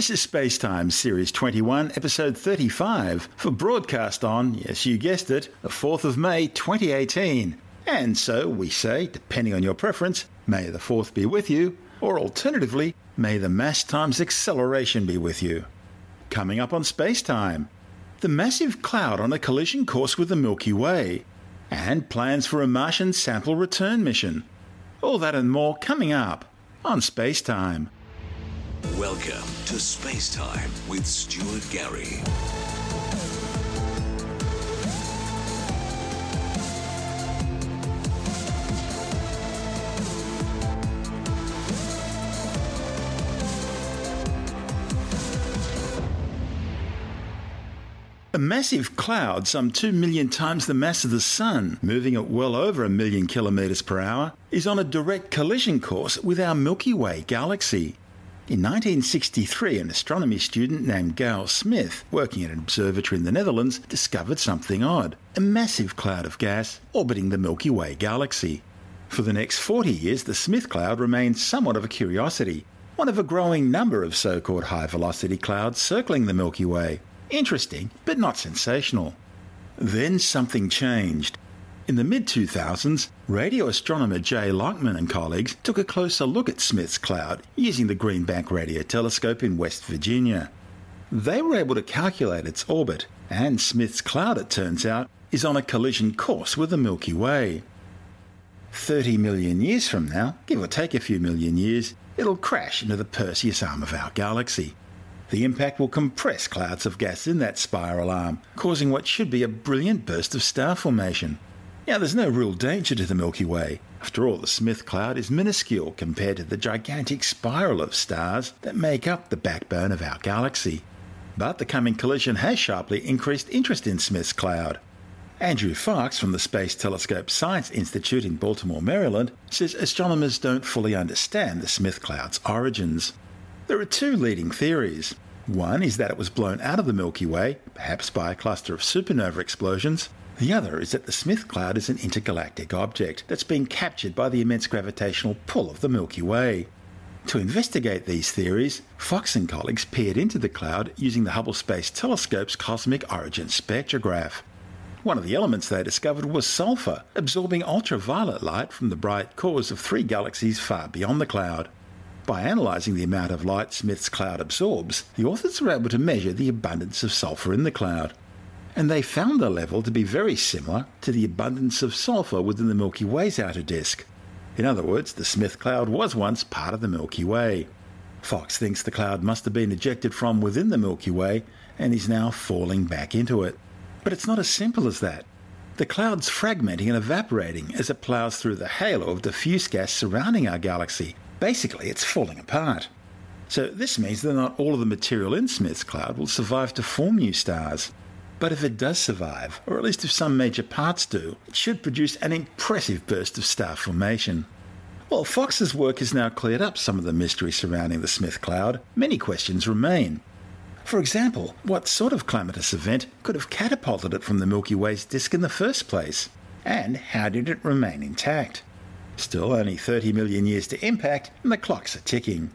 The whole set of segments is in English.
This is Spacetime Series 21, Episode 35, for broadcast on, yes, you guessed it, the 4th of May 2018. And so we say, depending on your preference, may the 4th be with you, or alternatively, may the mass times acceleration be with you. Coming up on Spacetime, the massive cloud on a collision course with the Milky Way, and plans for a Martian sample return mission. All that and more coming up on Spacetime. Welcome to Space Time with Stuart Gary. A massive cloud, some 2 million times the mass of the Sun, moving at well over a million kilometres per hour, is on a direct collision course with our Milky Way galaxy. In 1963, an astronomy student named Gail Smith, working at an observatory in the Netherlands, discovered something odd a massive cloud of gas orbiting the Milky Way galaxy. For the next 40 years, the Smith cloud remained somewhat of a curiosity, one of a growing number of so called high velocity clouds circling the Milky Way. Interesting, but not sensational. Then something changed. In the mid 2000s, radio astronomer Jay Lockman and colleagues took a closer look at Smith's cloud using the Green Bank Radio Telescope in West Virginia. They were able to calculate its orbit, and Smith's cloud, it turns out, is on a collision course with the Milky Way. 30 million years from now, give or take a few million years, it'll crash into the Perseus arm of our galaxy. The impact will compress clouds of gas in that spiral arm, causing what should be a brilliant burst of star formation. Now, there's no real danger to the Milky Way. After all, the Smith cloud is minuscule compared to the gigantic spiral of stars that make up the backbone of our galaxy. But the coming collision has sharply increased interest in Smith's cloud. Andrew Fox from the Space Telescope Science Institute in Baltimore, Maryland, says astronomers don't fully understand the Smith cloud's origins. There are two leading theories. One is that it was blown out of the Milky Way, perhaps by a cluster of supernova explosions. The other is that the Smith cloud is an intergalactic object that's been captured by the immense gravitational pull of the Milky Way. To investigate these theories, Fox and colleagues peered into the cloud using the Hubble Space Telescope's cosmic origin spectrograph. One of the elements they discovered was sulfur, absorbing ultraviolet light from the bright cores of three galaxies far beyond the cloud. By analysing the amount of light Smith's cloud absorbs, the authors were able to measure the abundance of sulfur in the cloud. And they found the level to be very similar to the abundance of sulfur within the Milky Way's outer disk. In other words, the Smith cloud was once part of the Milky Way. Fox thinks the cloud must have been ejected from within the Milky Way and is now falling back into it. But it's not as simple as that. The cloud's fragmenting and evaporating as it ploughs through the halo of diffuse gas surrounding our galaxy, Basically, it's falling apart. So this means that not all of the material in Smith's cloud will survive to form new stars. But if it does survive, or at least if some major parts do, it should produce an impressive burst of star formation. While Fox's work has now cleared up some of the mystery surrounding the Smith cloud, many questions remain. For example, what sort of calamitous event could have catapulted it from the Milky Way's disk in the first place? And how did it remain intact? Still only 30 million years to impact, and the clocks are ticking.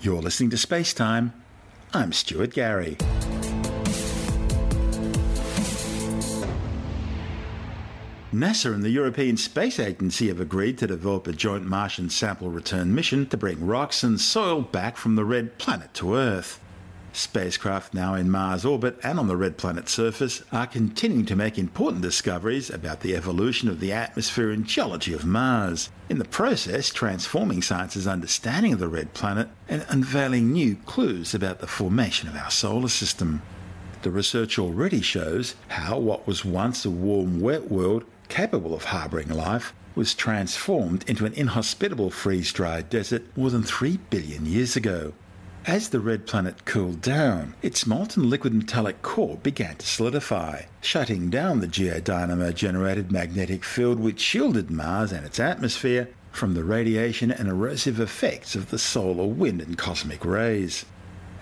You're listening to Space Time. I'm Stuart Gary. NASA and the European Space Agency have agreed to develop a joint Martian sample return mission to bring rocks and soil back from the red planet to Earth. Spacecraft now in Mars orbit and on the red planet's surface are continuing to make important discoveries about the evolution of the atmosphere and geology of Mars, in the process transforming science's understanding of the red planet and unveiling new clues about the formation of our solar system. The research already shows how what was once a warm, wet world capable of harbouring life was transformed into an inhospitable freeze dried desert more than 3 billion years ago. As the red planet cooled down, its molten liquid metallic core began to solidify, shutting down the geodynamo generated magnetic field which shielded Mars and its atmosphere from the radiation and erosive effects of the solar wind and cosmic rays.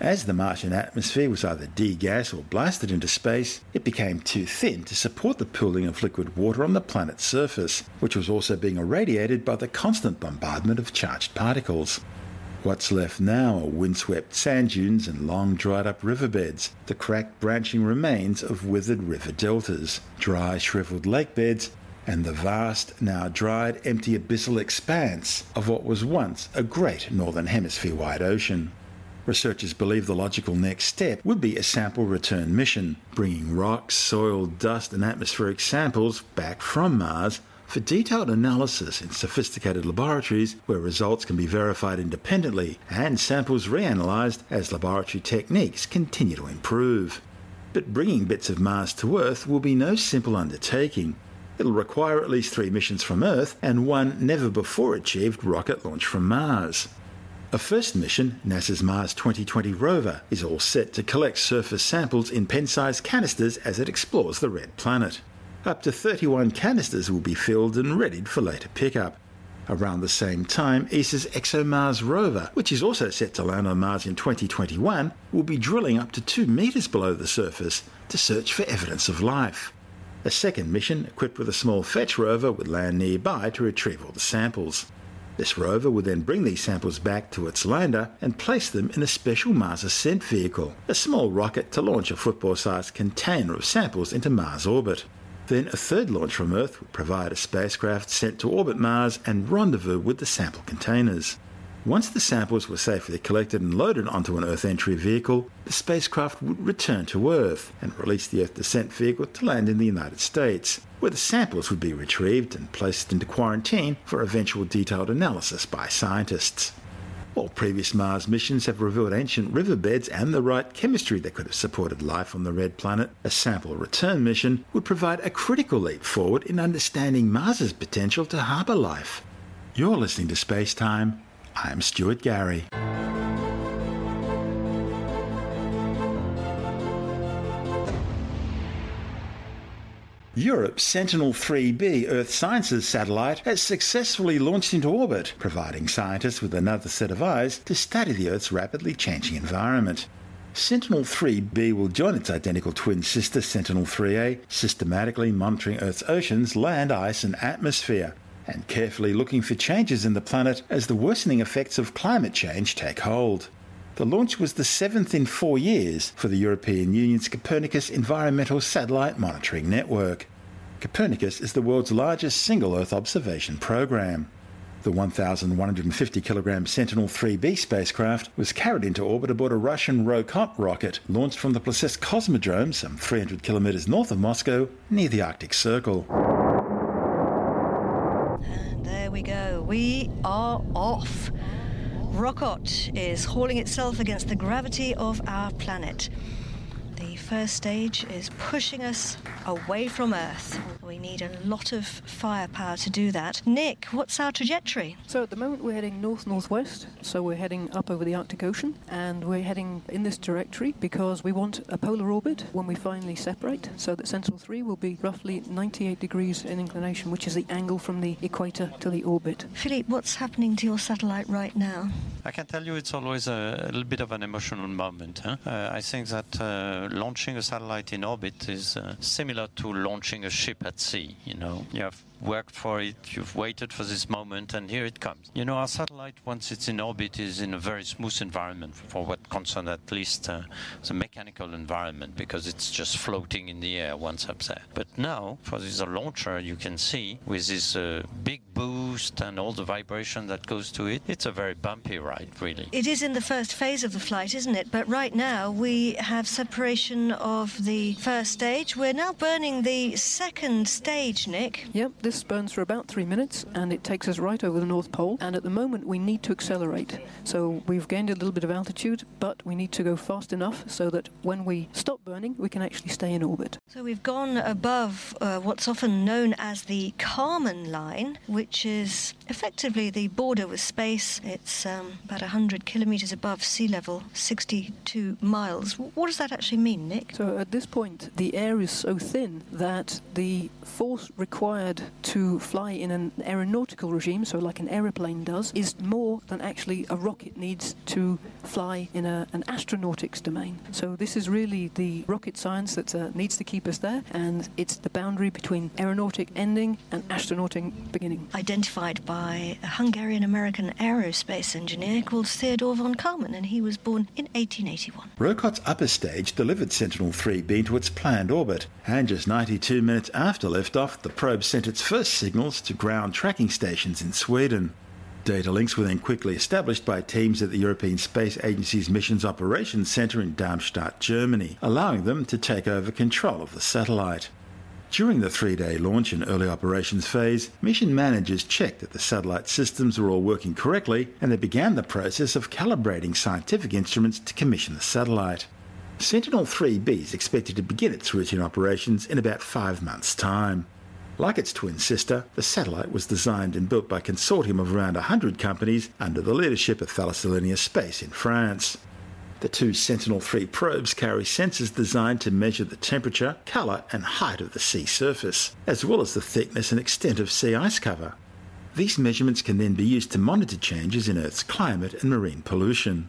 As the Martian atmosphere was either degassed or blasted into space, it became too thin to support the pooling of liquid water on the planet's surface, which was also being irradiated by the constant bombardment of charged particles. What's left now are windswept sand dunes and long dried up riverbeds, the cracked branching remains of withered river deltas, dry shriveled lake beds, and the vast, now dried, empty abyssal expanse of what was once a great northern hemisphere wide ocean. Researchers believe the logical next step would be a sample return mission, bringing rocks, soil, dust, and atmospheric samples back from Mars for detailed analysis in sophisticated laboratories where results can be verified independently and samples reanalyzed as laboratory techniques continue to improve. But bringing bits of Mars to Earth will be no simple undertaking. It'll require at least three missions from Earth and one never before achieved rocket launch from Mars. A first mission, NASA's Mars 2020 rover, is all set to collect surface samples in pen sized canisters as it explores the red planet. Up to 31 canisters will be filled and readied for later pickup. Around the same time, ESA's ExoMars rover, which is also set to land on Mars in 2021, will be drilling up to 2 metres below the surface to search for evidence of life. A second mission, equipped with a small fetch rover, would land nearby to retrieve all the samples. This rover would then bring these samples back to its lander and place them in a special Mars Ascent vehicle, a small rocket to launch a football sized container of samples into Mars orbit. Then a third launch from Earth would provide a spacecraft sent to orbit Mars and rendezvous with the sample containers. Once the samples were safely collected and loaded onto an Earth entry vehicle, the spacecraft would return to Earth and release the Earth descent vehicle to land in the United States, where the samples would be retrieved and placed into quarantine for eventual detailed analysis by scientists. While previous Mars missions have revealed ancient riverbeds and the right chemistry that could have supported life on the red planet, a sample return mission would provide a critical leap forward in understanding Mars's potential to harbour life. You're listening to Space Time. I'm Stuart Gary. Europe's Sentinel-3B Earth Sciences satellite has successfully launched into orbit, providing scientists with another set of eyes to study the Earth's rapidly changing environment. Sentinel-3B will join its identical twin sister Sentinel-3A, systematically monitoring Earth's oceans, land ice, and atmosphere, and carefully looking for changes in the planet as the worsening effects of climate change take hold. The launch was the seventh in four years for the European Union's Copernicus Environmental Satellite Monitoring Network. Copernicus is the world's largest single Earth observation program. The 1,150 kilogram Sentinel 3B spacecraft was carried into orbit aboard a Russian Rokot rocket launched from the Plesetsk Cosmodrome, some 300 kilometers north of Moscow, near the Arctic Circle. And there we go. We are off. Rokot is hauling itself against the gravity of our planet. The first stage is pushing us away from Earth. We need a lot of firepower to do that. Nick, what's our trajectory? So at the moment we're heading north northwest, so we're heading up over the Arctic Ocean, and we're heading in this directory because we want a polar orbit when we finally separate, so that Sentinel 3 will be roughly 98 degrees in inclination, which is the angle from the equator to the orbit. Philippe, what's happening to your satellite right now? I can tell you it's always a, a little bit of an emotional moment. Huh? Uh, I think that uh, launching a satellite in orbit is uh, similar to launching a ship at sea. You know, you have worked for it, you've waited for this moment, and here it comes. You know, our satellite, once it's in orbit, is in a very smooth environment for what concerns at least uh, the mechanical environment, because it's just floating in the air once up there. But now, for this launcher, you can see with this uh, big boost and all the vibration that goes to it, it's a very bumpy ride, really. It is in the first phase of the flight, isn't it? But right now we have separation of the first stage. We're now burning the second stage, Nick. Yep, this burns for about three minutes and it takes us right over the North Pole. And at the moment, we need to accelerate. So we've gained a little bit of altitude, but we need to go fast enough so that when we stop burning, we can actually stay in orbit. So we've gone above uh, what's often known as the Kármán line, which is effectively the border with space. It's um, about 100 kilometers above sea level, 62 miles. What does that actually mean, Nick? So at this point, the air is so thin that the force required to fly in an aeronautical regime, so like an aeroplane does, is more than actually a rocket needs to fly in a, an astronautics domain. So this is really the rocket science that uh, needs to keep us there, and it's the boundary between aeronautic ending and astronautic beginning. Identified by a Hungarian American aerospace engineer called Theodore von Kármán, and he was born in 1881. Rokot's upper stage delivered Sentinel 3B to its planned orbit, and just 92 minutes after liftoff, the probe sent its first signals to ground tracking stations in Sweden. Data links were then quickly established by teams at the European Space Agency's Missions Operations Centre in Darmstadt, Germany, allowing them to take over control of the satellite. During the three day launch and early operations phase, mission managers checked that the satellite systems were all working correctly and they began the process of calibrating scientific instruments to commission the satellite. Sentinel 3B is expected to begin its routine operations in about five months' time. Like its twin sister, the satellite was designed and built by a consortium of around 100 companies under the leadership of Thales Alenia Space in France. The two Sentinel 3 probes carry sensors designed to measure the temperature, colour, and height of the sea surface, as well as the thickness and extent of sea ice cover. These measurements can then be used to monitor changes in Earth's climate and marine pollution.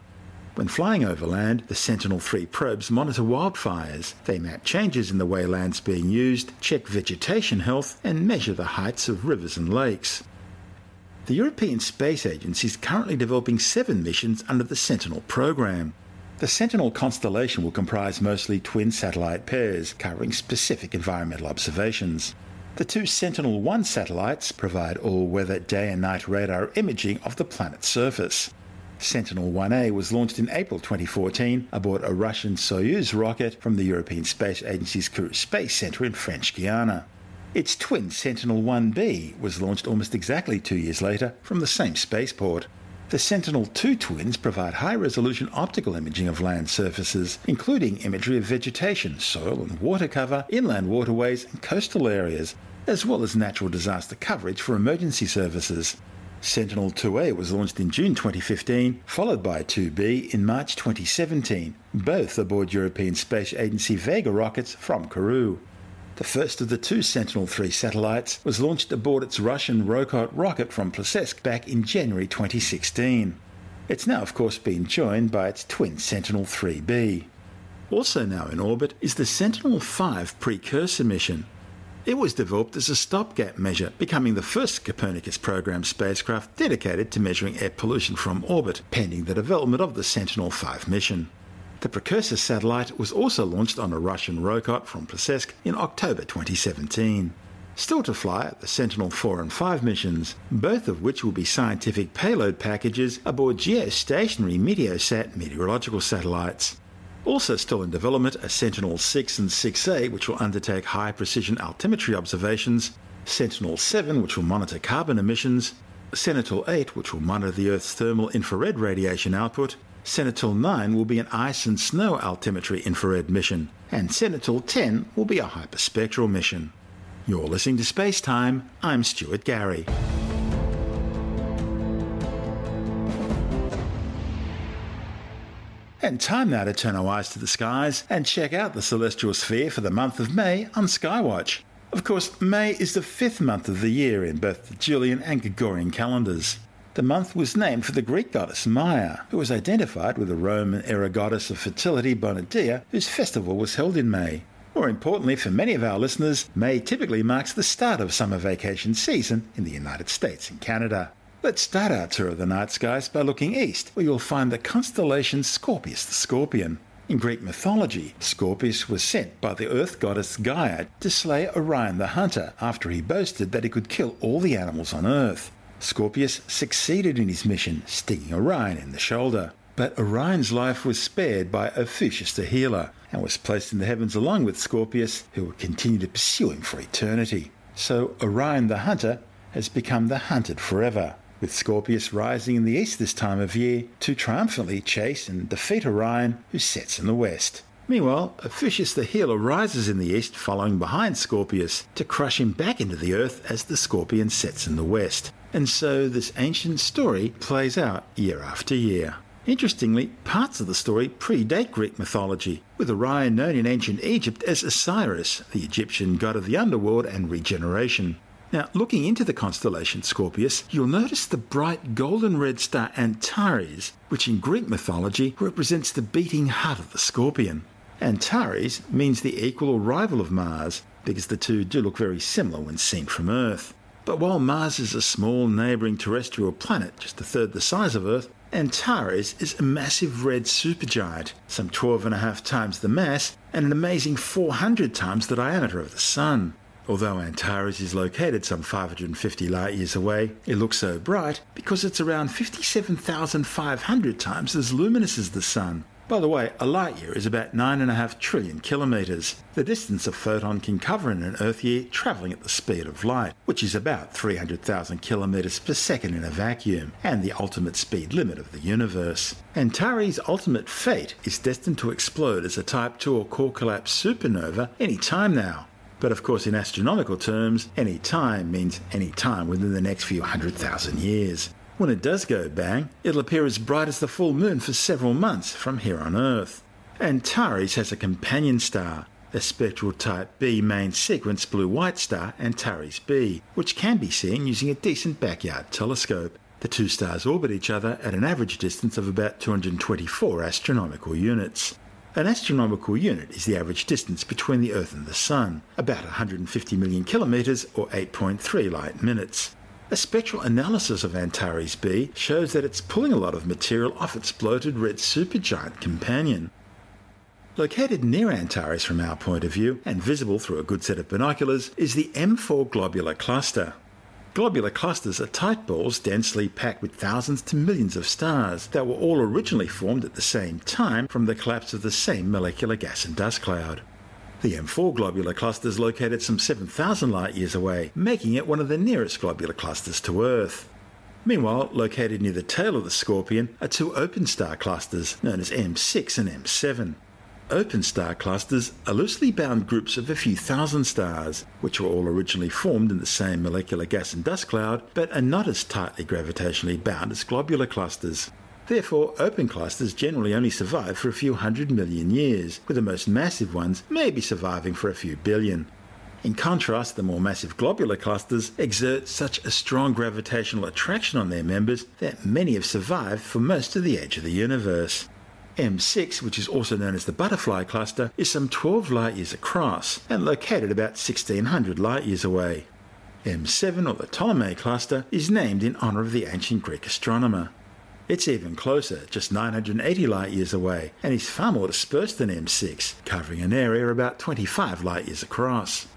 When flying over land, the Sentinel 3 probes monitor wildfires. They map changes in the way land's being used, check vegetation health, and measure the heights of rivers and lakes. The European Space Agency is currently developing seven missions under the Sentinel program. The Sentinel constellation will comprise mostly twin satellite pairs covering specific environmental observations. The two Sentinel 1 satellites provide all weather day and night radar imaging of the planet's surface. Sentinel 1A was launched in April 2014 aboard a Russian Soyuz rocket from the European Space Agency's Kourou Space Center in French Guiana. Its twin Sentinel 1B was launched almost exactly two years later from the same spaceport. The Sentinel 2 twins provide high resolution optical imaging of land surfaces, including imagery of vegetation, soil and water cover, inland waterways, and coastal areas, as well as natural disaster coverage for emergency services. Sentinel 2A was launched in June 2015, followed by 2B in March 2017, both aboard European Space Agency Vega rockets from Kourou. The first of the two Sentinel 3 satellites was launched aboard its Russian Rokot rocket from Plesetsk back in January 2016. It's now, of course, been joined by its twin Sentinel 3B. Also now in orbit is the Sentinel 5 precursor mission, it was developed as a stopgap measure, becoming the first Copernicus program spacecraft dedicated to measuring air pollution from orbit, pending the development of the Sentinel 5 mission. The precursor satellite was also launched on a Russian Rokot from Plesetsk in October 2017. Still to fly are the Sentinel 4 and 5 missions, both of which will be scientific payload packages aboard geostationary Meteosat meteorological satellites. Also still in development are Sentinel 6 and 6A, which will undertake high precision altimetry observations, Sentinel 7, which will monitor carbon emissions, Sentinel 8, which will monitor the Earth's thermal infrared radiation output, Sentinel 9 will be an ice and snow altimetry infrared mission, and Sentinel 10 will be a hyperspectral mission. You're listening to Space Time. I'm Stuart Gary. And time now to turn our eyes to the skies and check out the celestial sphere for the month of May on Skywatch. Of course, May is the fifth month of the year in both the Julian and Gregorian calendars. The month was named for the Greek goddess Maia, who was identified with the Roman era goddess of fertility Bona whose festival was held in May. More importantly, for many of our listeners, May typically marks the start of summer vacation season in the United States and Canada. Let's start our tour of the night skies by looking east, where you'll find the constellation Scorpius the Scorpion. In Greek mythology, Scorpius was sent by the earth goddess Gaia to slay Orion the Hunter after he boasted that he could kill all the animals on Earth. Scorpius succeeded in his mission, stinging Orion in the shoulder. But Orion's life was spared by Ophiuchus the healer and was placed in the heavens along with Scorpius, who would continue to pursue him for eternity. So Orion the Hunter has become the hunted forever with Scorpius rising in the east this time of year to triumphantly chase and defeat Orion, who sets in the west. Meanwhile, Ophiuchus the healer rises in the east, following behind Scorpius, to crush him back into the earth as the scorpion sets in the west. And so this ancient story plays out year after year. Interestingly, parts of the story predate Greek mythology, with Orion known in ancient Egypt as Osiris, the Egyptian god of the underworld and regeneration. Now, looking into the constellation Scorpius, you'll notice the bright golden red star Antares, which in Greek mythology represents the beating heart of the scorpion. Antares means the equal or rival of Mars, because the two do look very similar when seen from Earth. But while Mars is a small neighbouring terrestrial planet, just a third the size of Earth, Antares is a massive red supergiant, some 12 and a half times the mass and an amazing 400 times the diameter of the Sun. Although Antares is located some 550 light years away, it looks so bright because it's around 57,500 times as luminous as the Sun. By the way, a light year is about 9.5 trillion kilometres, the distance a photon can cover in an Earth year travelling at the speed of light, which is about 300,000 kilometres per second in a vacuum, and the ultimate speed limit of the universe. Antares' ultimate fate is destined to explode as a Type 2 or core collapse supernova any time now. But of course, in astronomical terms, any time means any time within the next few hundred thousand years. When it does go bang, it'll appear as bright as the full moon for several months from here on Earth. Antares has a companion star, a spectral type B main sequence blue white star Antares B, which can be seen using a decent backyard telescope. The two stars orbit each other at an average distance of about 224 astronomical units. An astronomical unit is the average distance between the Earth and the Sun, about 150 million kilometres or 8.3 light minutes. A spectral analysis of Antares B shows that it's pulling a lot of material off its bloated red supergiant companion. Located near Antares from our point of view, and visible through a good set of binoculars, is the M4 globular cluster. Globular clusters are tight balls densely packed with thousands to millions of stars that were all originally formed at the same time from the collapse of the same molecular gas and dust cloud. The M4 globular cluster is located some 7,000 light years away, making it one of the nearest globular clusters to Earth. Meanwhile, located near the tail of the Scorpion are two open star clusters known as M6 and M7. Open star clusters are loosely bound groups of a few thousand stars, which were all originally formed in the same molecular gas and dust cloud, but are not as tightly gravitationally bound as globular clusters. Therefore, open clusters generally only survive for a few hundred million years, with the most massive ones maybe surviving for a few billion. In contrast, the more massive globular clusters exert such a strong gravitational attraction on their members that many have survived for most of the age of the universe. M6, which is also known as the butterfly cluster, is some 12 light years across and located about 1600 light years away. M7, or the Ptolemy cluster, is named in honour of the ancient Greek astronomer. It's even closer, just 980 light years away, and is far more dispersed than M6, covering an area about 25 light years across.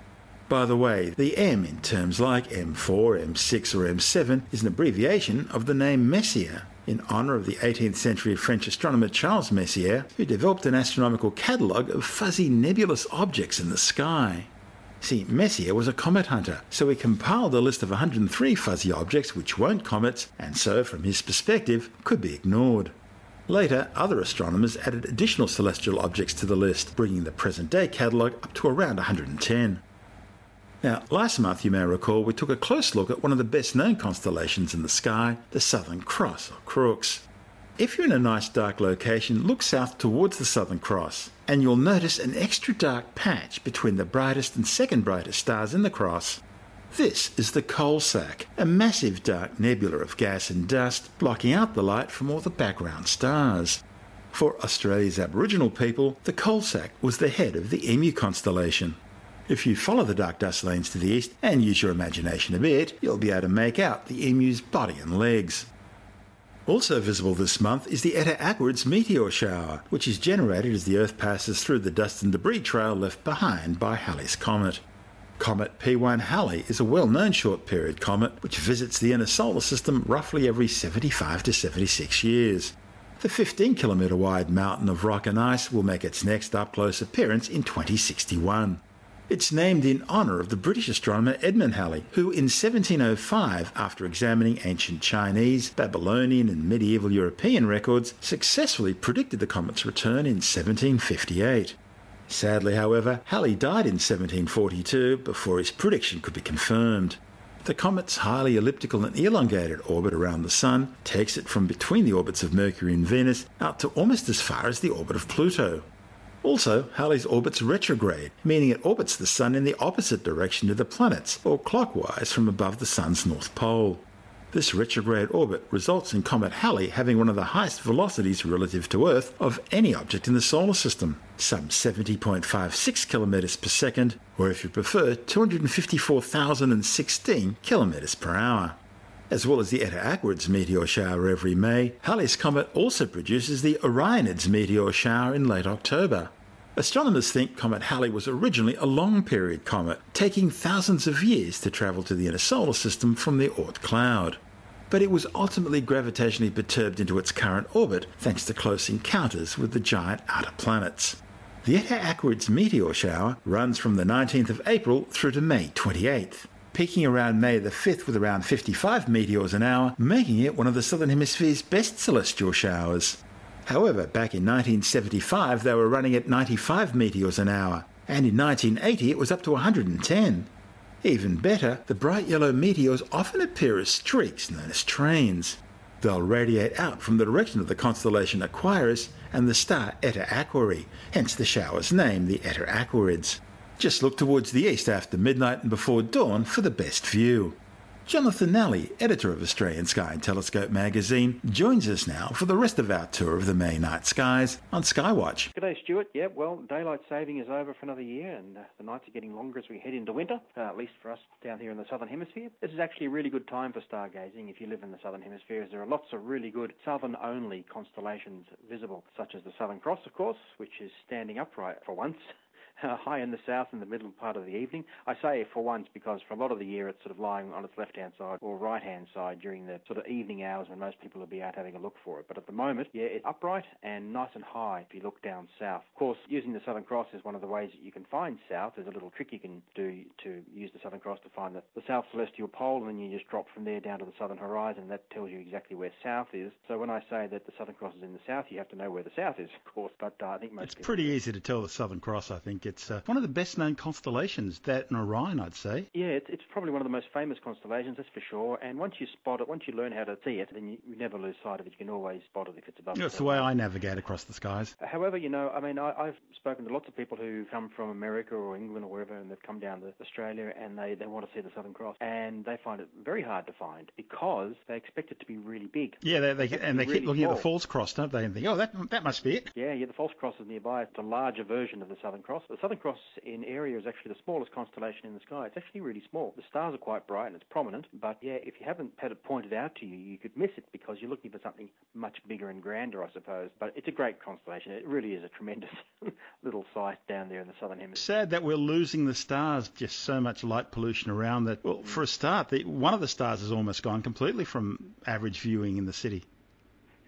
By the way, the M in terms like M4, M6, or M7 is an abbreviation of the name Messier, in honour of the 18th century French astronomer Charles Messier, who developed an astronomical catalogue of fuzzy nebulous objects in the sky. See, Messier was a comet hunter, so he compiled a list of 103 fuzzy objects which weren't comets, and so, from his perspective, could be ignored. Later, other astronomers added additional celestial objects to the list, bringing the present day catalogue up to around 110. Now, last month, you may recall, we took a close look at one of the best known constellations in the sky, the Southern Cross, or Crux. If you're in a nice dark location, look south towards the Southern Cross, and you'll notice an extra dark patch between the brightest and second brightest stars in the cross. This is the coal sack, a massive dark nebula of gas and dust blocking out the light from all the background stars. For Australia's Aboriginal people, the coal sack was the head of the Emu constellation. If you follow the dark dust lanes to the east and use your imagination a bit, you'll be able to make out the emu's body and legs. Also visible this month is the Eta Aquarids meteor shower, which is generated as the Earth passes through the dust and debris trail left behind by Halley's Comet. Comet P1 Halley is a well known short period comet which visits the inner solar system roughly every 75 to 76 years. The 15 kilometre wide mountain of rock and ice will make its next up close appearance in 2061. It's named in honour of the British astronomer Edmund Halley, who in 1705, after examining ancient Chinese, Babylonian, and medieval European records, successfully predicted the comet's return in 1758. Sadly, however, Halley died in 1742 before his prediction could be confirmed. The comet's highly elliptical and elongated orbit around the Sun takes it from between the orbits of Mercury and Venus out to almost as far as the orbit of Pluto. Also, Halley's orbit's retrograde, meaning it orbits the Sun in the opposite direction to the planets, or clockwise from above the Sun's north pole. This retrograde orbit results in Comet Halley having one of the highest velocities relative to Earth of any object in the solar system, some 70.56 kilometers per second, or if you prefer, 254,016 kilometers per hour. As well as the Eta Aquarids meteor shower every May, Halley's Comet also produces the Orionids meteor shower in late October. Astronomers think Comet Halley was originally a long period comet, taking thousands of years to travel to the inner solar system from the Oort cloud. But it was ultimately gravitationally perturbed into its current orbit thanks to close encounters with the giant outer planets. The Eta Aquarids meteor shower runs from the 19th of April through to May 28th, peaking around May the 5th with around 55 meteors an hour, making it one of the Southern Hemisphere's best celestial showers. However, back in 1975 they were running at 95 meteors an hour, and in 1980 it was up to 110. Even better, the bright yellow meteors often appear as streaks known as trains. They'll radiate out from the direction of the constellation Aquarius and the star Eta Aquarii, hence the shower's name, the Eta Aquarids. Just look towards the east after midnight and before dawn for the best view. Jonathan Nally, editor of Australian Sky and Telescope magazine, joins us now for the rest of our tour of the May night skies on Skywatch. Good day, Stuart. Yeah, well, daylight saving is over for another year, and uh, the nights are getting longer as we head into winter, uh, at least for us down here in the Southern Hemisphere. This is actually a really good time for stargazing if you live in the Southern Hemisphere, as there are lots of really good southern-only constellations visible, such as the Southern Cross, of course, which is standing upright for once uh, high in the south in the middle part of the evening. I say for once because for a lot of the year it's sort of lying on its left hand side or right hand side during the sort of evening hours when most people will be out having a look for it. But at the moment, yeah, it's upright and nice and high if you look down south. Of course, using the Southern Cross is one of the ways that you can find south. There's a little trick you can do to use the Southern Cross to find the, the south celestial pole, and then you just drop from there down to the southern horizon. That tells you exactly where south is. So when I say that the Southern Cross is in the south, you have to know where the south is, of course. But uh, I think most It's people pretty easy to tell the Southern Cross, I think. It's uh, one of the best known constellations, that and Orion, I'd say. Yeah, it's, it's probably one of the most famous constellations, that's for sure. And once you spot it, once you learn how to see it, then you, you never lose sight of it. You can always spot it if it's above. That's the way I navigate across the skies. However, you know, I mean, I, I've spoken to lots of people who come from America or England or wherever, and they've come down to Australia and they, they want to see the Southern Cross, and they find it very hard to find because they expect it to be really big. Yeah, they, they, and they really keep looking at the. False Cross, don't they? And think, oh, that that must be it. Yeah, yeah, the False Cross is nearby. It's a larger version of the Southern Cross. The Southern Cross in area is actually the smallest constellation in the sky. It's actually really small. The stars are quite bright and it's prominent, but yeah, if you haven't had it pointed out to you, you could miss it because you're looking for something much bigger and grander, I suppose. But it's a great constellation. It really is a tremendous little sight down there in the Southern Hemisphere. Sad that we're losing the stars. Just so much light pollution around that. Well, for a start, the, one of the stars has almost gone completely from average viewing in the city.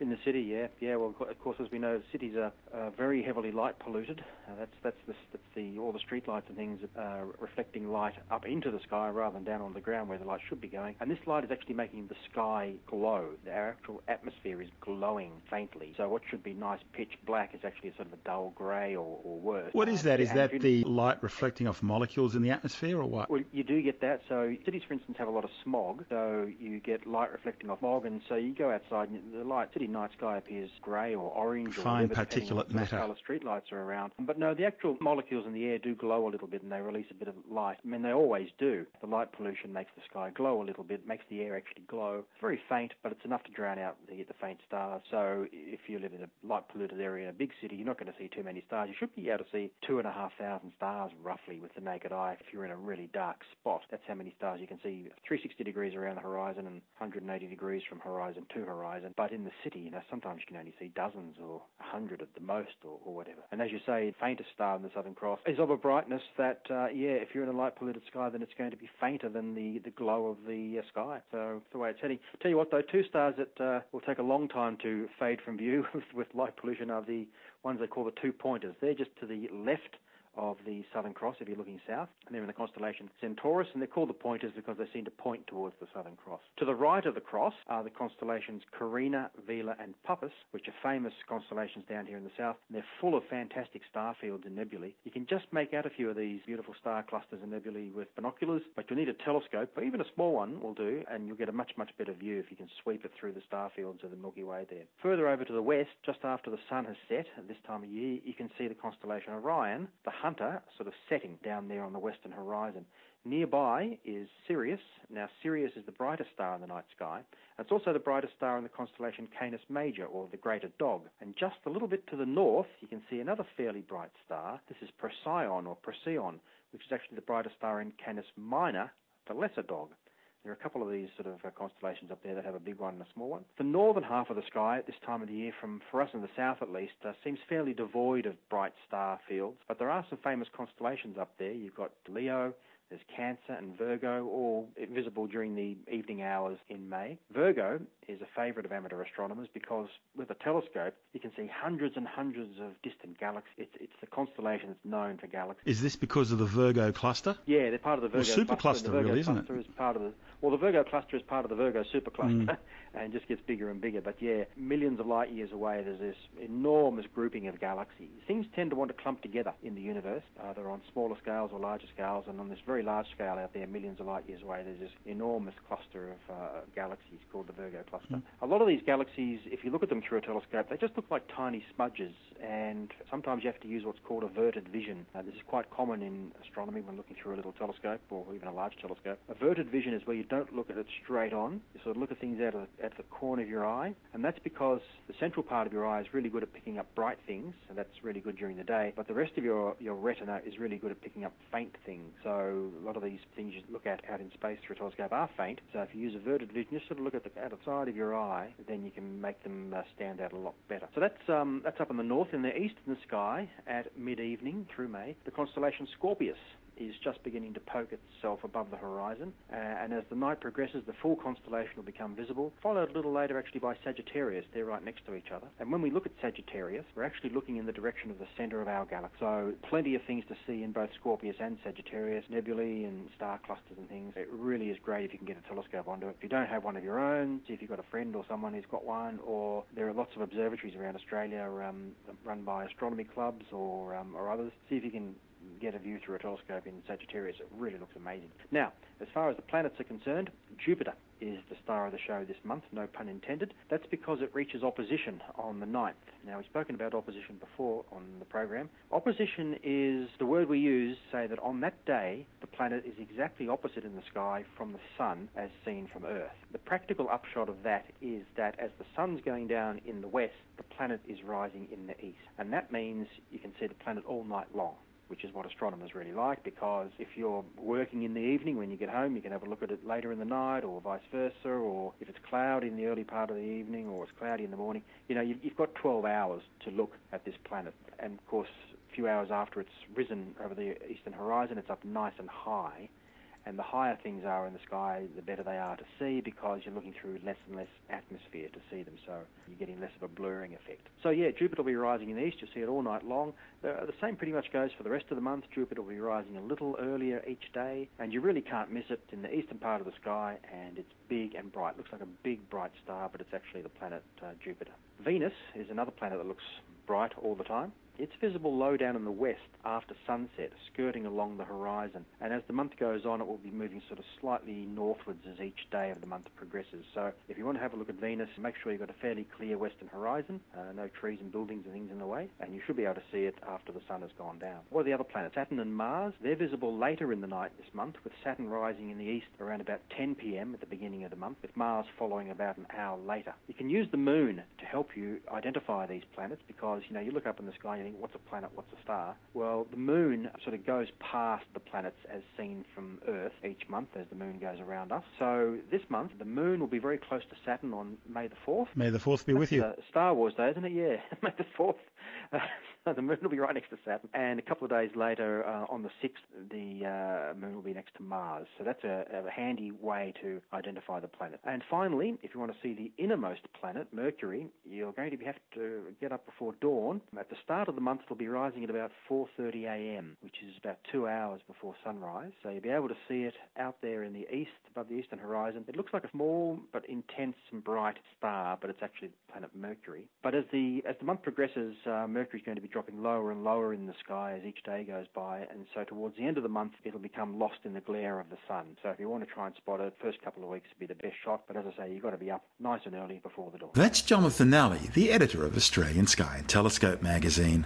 In the city, yeah, yeah. Well, of course, as we know, cities are uh, very heavily light polluted. Uh, that's that's the, that's the all the street lights and things uh, reflecting light up into the sky rather than down on the ground where the light should be going. And this light is actually making the sky glow. Our actual atmosphere is glowing faintly. So what should be nice pitch black is actually sort of a dull grey or, or worse. What is that? Is that the light reflecting off molecules in the atmosphere, or what? Well, you do get that. So cities, for instance, have a lot of smog. So you get light reflecting off smog, and so you go outside, and the light city night sky appears grey or orange or Fine whatever, depending on what particulate matter. colour street lights are around. But no, the actual molecules in the air do glow a little bit, and they release a bit of light. I mean, they always do. The light pollution makes the sky glow a little bit, makes the air actually glow. It's very faint, but it's enough to drown out the, the faint stars. So if you live in a light polluted area in a big city, you're not going to see too many stars. You should be able to see two and a half thousand stars roughly with the naked eye if you're in a really dark spot. That's how many stars you can see 360 degrees around the horizon and 180 degrees from horizon to horizon. But in the city, you know, sometimes you can only see dozens or a hundred at the most or, or whatever. And as you say, faintest star in the Southern Cross is of a brightness that, uh, yeah, if you're in a light polluted sky, then it's going to be fainter than the, the glow of the uh, sky. So it's the way it's heading. Tell you what, though, two stars that uh, will take a long time to fade from view with, with light pollution are the ones they call the two pointers. They're just to the left of the Southern Cross if you're looking south. And they're in the constellation Centaurus, and they're called the pointers because they seem to point towards the Southern Cross. To the right of the cross are the constellations Carina, Vela, and Puppis, which are famous constellations down here in the south. And they're full of fantastic star fields and nebulae. You can just make out a few of these beautiful star clusters and nebulae with binoculars, but you'll need a telescope, or even a small one will do, and you'll get a much, much better view if you can sweep it through the star fields of the Milky Way there. Further over to the west, just after the sun has set at this time of year, you can see the constellation Orion, the Hunter, sort of setting down there on the western horizon. Nearby is Sirius. Now, Sirius is the brightest star in the night sky. It's also the brightest star in the constellation Canis Major, or the Greater Dog. And just a little bit to the north, you can see another fairly bright star. This is Procyon, or Procyon, which is actually the brightest star in Canis Minor, the Lesser Dog. There are a couple of these sort of uh, constellations up there that have a big one and a small one. The northern half of the sky at this time of the year, from for us in the south at least, uh, seems fairly devoid of bright star fields. But there are some famous constellations up there. You've got Leo, there's Cancer and Virgo, all visible during the evening hours in May. Virgo is a favourite of amateur astronomers because with a telescope you can see hundreds and hundreds of distant galaxies. It's, it's the constellation that's known for galaxies. Is this because of the Virgo cluster? Yeah, they're part of the Virgo well, super cluster. cluster, really, isn't it? Is part of the, well, the Virgo cluster is part of the Virgo supercluster. Mm. and just gets bigger and bigger. But yeah, millions of light years away, there's this enormous grouping of galaxies. Things tend to want to clump together in the universe, either on smaller scales or larger scales, and on this very large scale out there, millions of light years away, there's this enormous cluster of uh, galaxies called the Virgo cluster. Mm. A lot of these galaxies, if you look at them through a telescope, they just look like tiny smudges, and sometimes you have to use what's called averted vision. This is quite common in astronomy when looking through a little telescope or even a large telescope. Averted vision is where you don't look at it straight on, you sort of look at things out of at the corner of your eye, and that's because the central part of your eye is really good at picking up bright things, and that's really good during the day, but the rest of your, your retina is really good at picking up faint things. So a lot of these things you look at out in space through a telescope are faint, so if you use averted vision, just sort of look at the outside of your eye, then you can make them uh, stand out a lot better. So that's, um, that's up in the north. In the east in the sky, at mid-evening through May, the constellation Scorpius is just beginning to poke itself above the horizon. Uh, and as the night progresses, the full constellation will become visible, followed a little later actually by Sagittarius. They're right next to each other. And when we look at Sagittarius, we're actually looking in the direction of the center of our galaxy. So plenty of things to see in both Scorpius and Sagittarius, nebulae and star clusters and things. It really is great if you can get a telescope onto it. If you don't have one of your own, see if you've got a friend or someone who's got one, or there are lots of observatories around Australia um, run by astronomy clubs or, um, or others. See if you can get a view through a telescope in Sagittarius. It really looks amazing. Now, as far as the planets are concerned, Jupiter is the star of the show this month, no pun intended. That's because it reaches opposition on the 9th. Now, we've spoken about opposition before on the program. Opposition is the word we use to say that on that day, the planet is exactly opposite in the sky from the Sun as seen from Earth. The practical upshot of that is that as the Sun's going down in the west, the planet is rising in the east. And that means you can see the planet all night long which is what astronomers really like because if you're working in the evening when you get home, you can have a look at it later in the night or vice versa, or if it's cloudy in the early part of the evening or it's cloudy in the morning, you know, you've got 12 hours to look at this planet. And of course, a few hours after it's risen over the eastern horizon, it's up nice and high and the higher things are in the sky, the better they are to see because you're looking through less and less atmosphere to see them, so you're getting less of a blurring effect. So yeah, Jupiter will be rising in the east. You'll see it all night long. The same pretty much goes for the rest of the month. Jupiter will be rising a little earlier each day, and you really can't miss it in the eastern part of the sky, and it's big and bright. It Looks like a big bright star, but it's actually the planet uh, Jupiter. Venus is another planet that looks bright all the time. It's visible low down in the west after sunset, skirting along the horizon. And as the month goes on, it will be moving sort of slightly northwards as each day of the month progresses. So if you want to have a look at Venus, make sure you've got a fairly clear western horizon, uh, no trees and buildings and things in the way, and you should be able to see it after the sun has gone down. What are the other planets? Saturn and Mars, they're visible later in the night this month, with Saturn rising in the east around about 10 p.m. at the beginning of the month, with Mars following about an hour later. You can use the moon to help you identify these planets because, you know, you look up in the sky and you think, what's a planet, what's a star? Well, the moon sort of goes past the planets as seen from Earth each month as the moon goes around us. So this month, the moon will be very close to Saturn on May the 4th. May the 4th be That's with you. Star Wars Day, isn't it? Yeah, May the 4th. the moon will be right next to Saturn, and a couple of days later, uh, on the 6th, the uh, moon will be next to Mars. So that's a, a, handy way to identify the planet. And finally, if you want to see the innermost planet, Mercury, you're going to have to get up before dawn. At the start of the month, it'll be rising at about 4:30 a.m., which is about two hours before sunrise. So you'll be able to see it out there in the east, above the eastern horizon. It looks like a small but intense and bright star, but it's actually the planet Mercury. But as the as the month progresses, uh, Mercury's going to be dropping lower and lower in the sky as each day goes by, and so towards the end of the month, it'll become lost in the glare of the sun. So if you want to try and spot it, first couple of weeks would be the best shot. But as I say, you've got to be up nice and early before the dawn. That's Jonathan Nally, the editor of Australian Sky and Telescope magazine.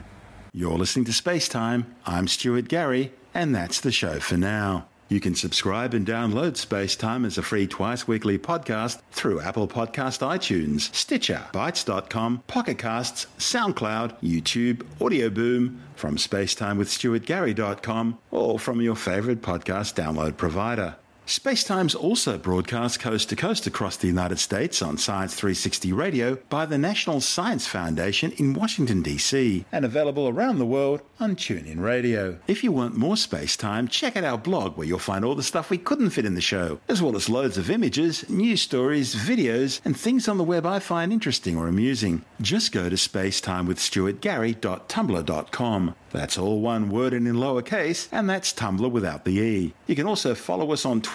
You're listening to Space Time. I'm Stuart Gary, and that's the show for now. You can subscribe and download Space Time as a free twice weekly podcast through Apple Podcast iTunes, Stitcher, Bitesz.com, Pocket Casts, SoundCloud, YouTube, Audio Boom, from spacetimewithstuartgary.com, or from your favorite podcast download provider. Spacetime's also broadcast coast to coast across the United States on Science 360 Radio by the National Science Foundation in Washington, D.C., and available around the world on TuneIn Radio. If you want more Spacetime, check out our blog where you'll find all the stuff we couldn't fit in the show, as well as loads of images, news stories, videos, and things on the web I find interesting or amusing. Just go to spacetimewithstuartgary.tumblr.com. That's all one word and in lowercase, and that's Tumblr without the E. You can also follow us on Twitter